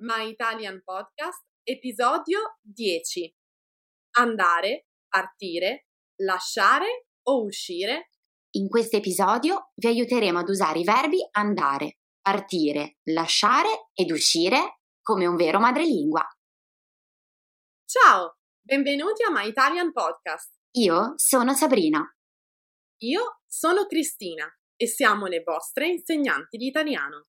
My Italian Podcast, episodio 10. Andare, partire, lasciare o uscire? In questo episodio vi aiuteremo ad usare i verbi andare, partire, lasciare ed uscire come un vero madrelingua. Ciao, benvenuti a My Italian Podcast. Io sono Sabrina. Io sono Cristina e siamo le vostre insegnanti di italiano.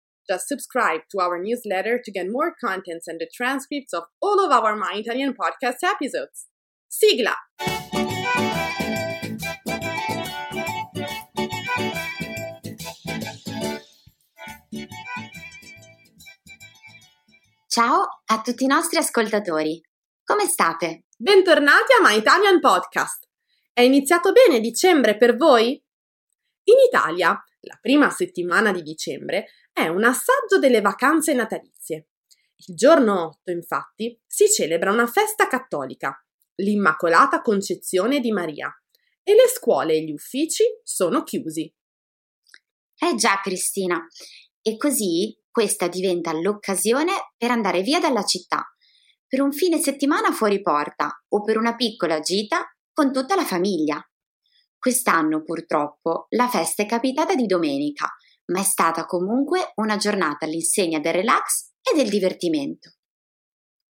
Just subscribe to our newsletter to get more contents and the transcripts of all of our My Italian podcast episodes. Sigla! Ciao a tutti i nostri ascoltatori. Come state? Bentornati a My Italian Podcast. È iniziato bene dicembre per voi? In Italia, la prima settimana di dicembre è un assaggio delle vacanze natalizie. Il giorno 8, infatti, si celebra una festa cattolica, l'Immacolata Concezione di Maria, e le scuole e gli uffici sono chiusi. Eh già, Cristina. E così questa diventa l'occasione per andare via dalla città, per un fine settimana fuori porta o per una piccola gita con tutta la famiglia. Quest'anno purtroppo la festa è capitata di domenica, ma è stata comunque una giornata all'insegna del relax e del divertimento.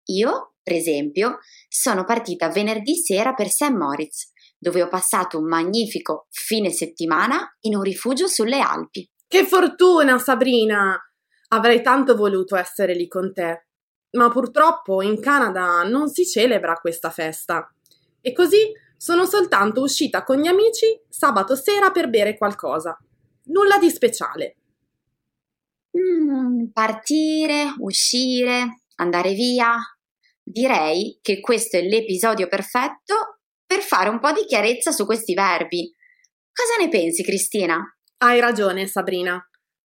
Io, per esempio, sono partita venerdì sera per St. Moritz, dove ho passato un magnifico fine settimana in un rifugio sulle Alpi. Che fortuna, Sabrina! Avrei tanto voluto essere lì con te, ma purtroppo in Canada non si celebra questa festa. E così sono soltanto uscita con gli amici sabato sera per bere qualcosa. Nulla di speciale. Mm, partire, uscire, andare via. Direi che questo è l'episodio perfetto per fare un po' di chiarezza su questi verbi. Cosa ne pensi, Cristina? Hai ragione, Sabrina.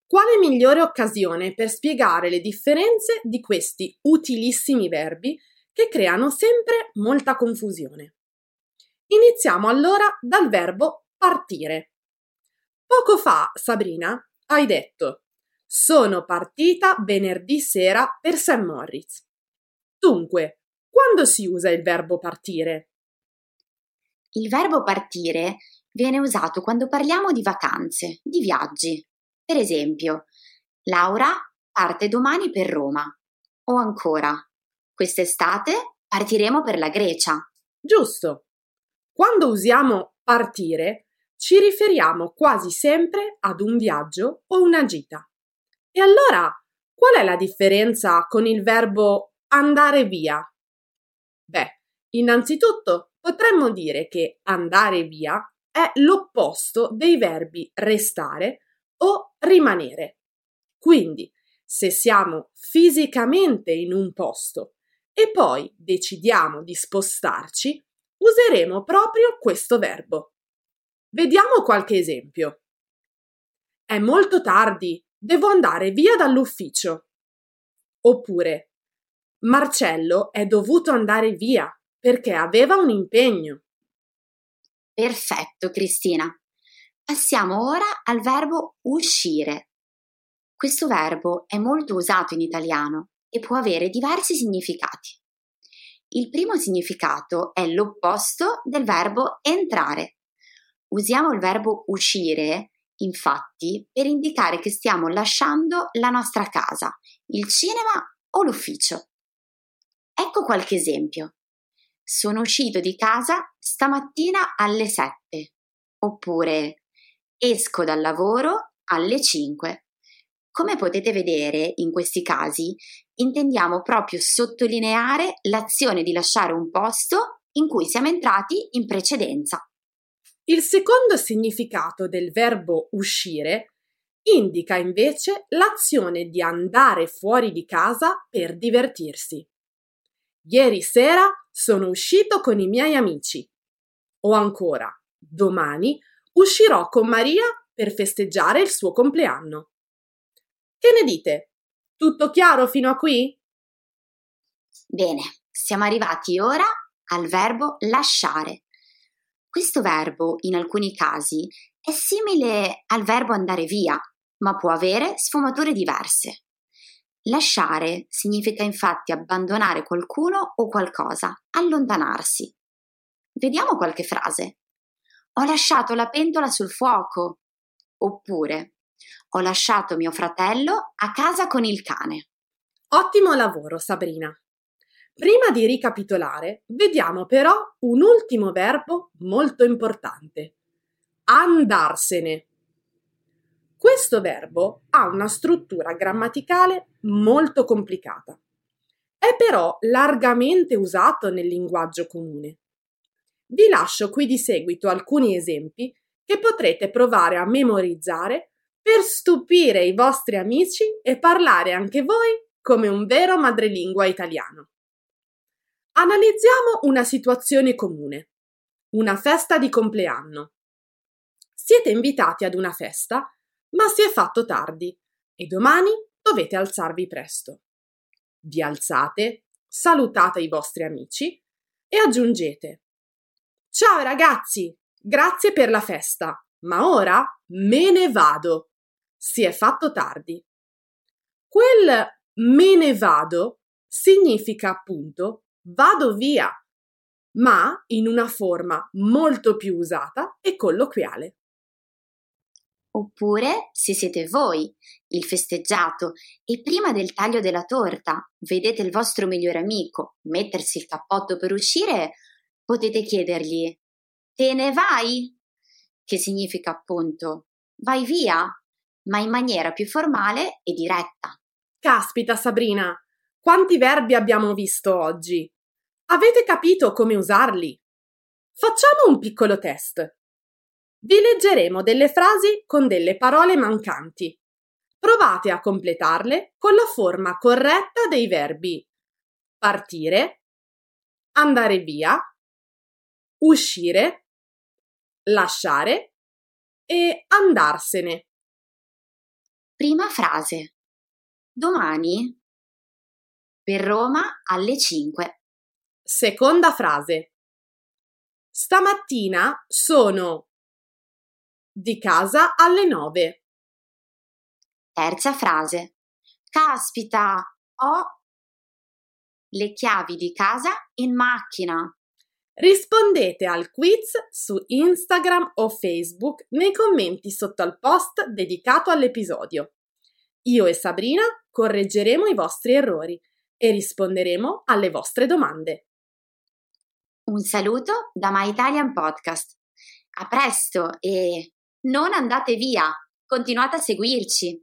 Quale migliore occasione per spiegare le differenze di questi utilissimi verbi che creano sempre molta confusione? Iniziamo allora dal verbo partire. Poco fa, Sabrina, hai detto sono partita venerdì sera per St. Moritz. Dunque, quando si usa il verbo partire? Il verbo partire viene usato quando parliamo di vacanze, di viaggi. Per esempio, Laura parte domani per Roma. O ancora, quest'estate partiremo per la Grecia. Giusto. Quando usiamo partire, ci riferiamo quasi sempre ad un viaggio o una gita. E allora, qual è la differenza con il verbo andare via? Beh, innanzitutto potremmo dire che andare via è l'opposto dei verbi restare o rimanere. Quindi, se siamo fisicamente in un posto e poi decidiamo di spostarci, useremo proprio questo verbo. Vediamo qualche esempio. È molto tardi, devo andare via dall'ufficio. Oppure, Marcello è dovuto andare via perché aveva un impegno. Perfetto, Cristina. Passiamo ora al verbo uscire. Questo verbo è molto usato in italiano e può avere diversi significati. Il primo significato è l'opposto del verbo entrare. Usiamo il verbo uscire, infatti, per indicare che stiamo lasciando la nostra casa, il cinema o l'ufficio. Ecco qualche esempio. Sono uscito di casa stamattina alle 7. Oppure esco dal lavoro alle 5. Come potete vedere, in questi casi intendiamo proprio sottolineare l'azione di lasciare un posto in cui siamo entrati in precedenza. Il secondo significato del verbo uscire indica invece l'azione di andare fuori di casa per divertirsi. Ieri sera sono uscito con i miei amici. O ancora, domani uscirò con Maria per festeggiare il suo compleanno. Che ne dite? Tutto chiaro fino a qui? Bene, siamo arrivati ora al verbo lasciare. Questo verbo, in alcuni casi, è simile al verbo andare via, ma può avere sfumature diverse. Lasciare significa infatti abbandonare qualcuno o qualcosa, allontanarsi. Vediamo qualche frase. Ho lasciato la pentola sul fuoco. Oppure ho lasciato mio fratello a casa con il cane. Ottimo lavoro, Sabrina. Prima di ricapitolare, vediamo però un ultimo verbo molto importante. Andarsene. Questo verbo ha una struttura grammaticale molto complicata. È però largamente usato nel linguaggio comune. Vi lascio qui di seguito alcuni esempi che potrete provare a memorizzare per stupire i vostri amici e parlare anche voi come un vero madrelingua italiano. Analizziamo una situazione comune. Una festa di compleanno. Siete invitati ad una festa ma si è fatto tardi e domani dovete alzarvi presto. Vi alzate, salutate i vostri amici e aggiungete Ciao ragazzi, grazie per la festa, ma ora me ne vado. Si è fatto tardi. Quel me ne vado significa appunto vado via, ma in una forma molto più usata e colloquiale. Oppure, se siete voi, il festeggiato, e prima del taglio della torta vedete il vostro migliore amico mettersi il cappotto per uscire, potete chiedergli Te ne vai? Che significa appunto vai via, ma in maniera più formale e diretta. Caspita, Sabrina, quanti verbi abbiamo visto oggi? Avete capito come usarli? Facciamo un piccolo test. Vi leggeremo delle frasi con delle parole mancanti. Provate a completarle con la forma corretta dei verbi partire, andare via, uscire, lasciare e andarsene. Prima frase. Domani per Roma alle 5. Seconda frase. Stamattina sono di casa alle nove. Terza frase. Caspita, ho le chiavi di casa in macchina. Rispondete al quiz su Instagram o Facebook nei commenti sotto al post dedicato all'episodio. Io e Sabrina correggeremo i vostri errori e risponderemo alle vostre domande. Un saluto da My Italian Podcast. A presto e non andate via, continuate a seguirci.